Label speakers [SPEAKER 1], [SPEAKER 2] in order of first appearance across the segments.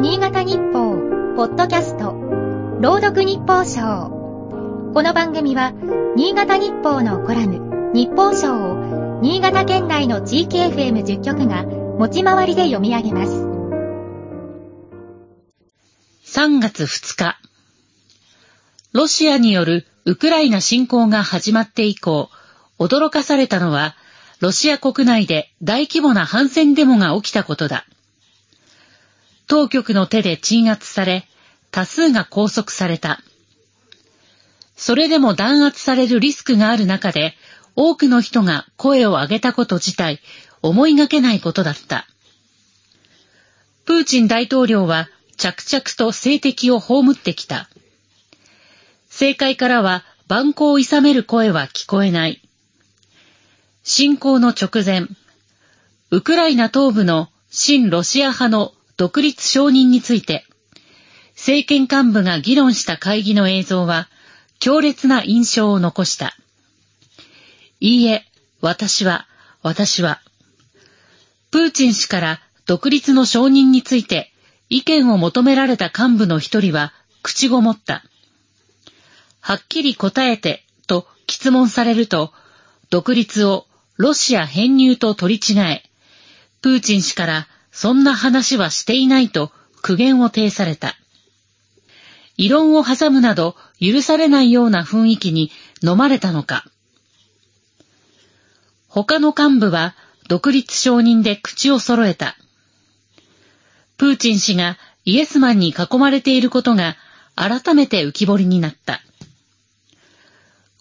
[SPEAKER 1] 新潟日報、ポッドキャスト、朗読日報賞。この番組は、新潟日報のコラム、日報賞を、新潟県内の地域 FM10 局が、持ち回りで読み上げます。
[SPEAKER 2] 3月2日、ロシアによるウクライナ侵攻が始まって以降、驚かされたのは、ロシア国内で大規模な反戦デモが起きたことだ。当局の手で鎮圧され、多数が拘束された。それでも弾圧されるリスクがある中で、多くの人が声を上げたこと自体、思いがけないことだった。プーチン大統領は着々と政敵を葬ってきた。政界からは蛮行を諌める声は聞こえない。侵攻の直前、ウクライナ東部の親ロシア派の独立承認について、政権幹部が議論した会議の映像は、強烈な印象を残した。いいえ、私は、私は。プーチン氏から独立の承認について意見を求められた幹部の一人は口ごもった。はっきり答えてと質問されると、独立をロシア編入と取り違え、プーチン氏からそんな話はしていないと苦言を呈された。異論を挟むなど許されないような雰囲気に飲まれたのか。他の幹部は独立承認で口を揃えた。プーチン氏がイエスマンに囲まれていることが改めて浮き彫りになった。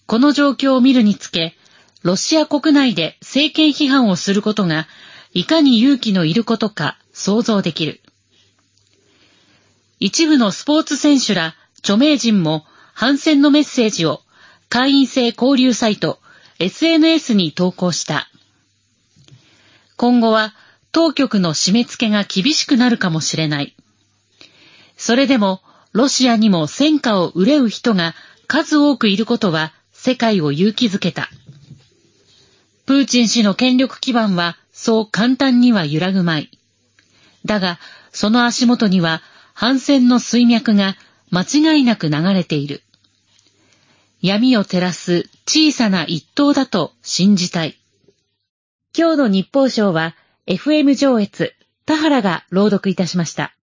[SPEAKER 2] この状況を見るにつけ、ロシア国内で政権批判をすることがいかに勇気のいることか想像できる。一部のスポーツ選手ら著名人も反戦のメッセージを会員制交流サイト SNS に投稿した。今後は当局の締め付けが厳しくなるかもしれない。それでもロシアにも戦果を憂う人が数多くいることは世界を勇気づけた。プーチン氏の権力基盤はそう簡単には揺らぐまい。だが、その足元には反戦の水脈が間違いなく流れている。闇を照らす小さな一刀だと信じたい。今日の日報賞は FM 上越田原が朗読いたしました。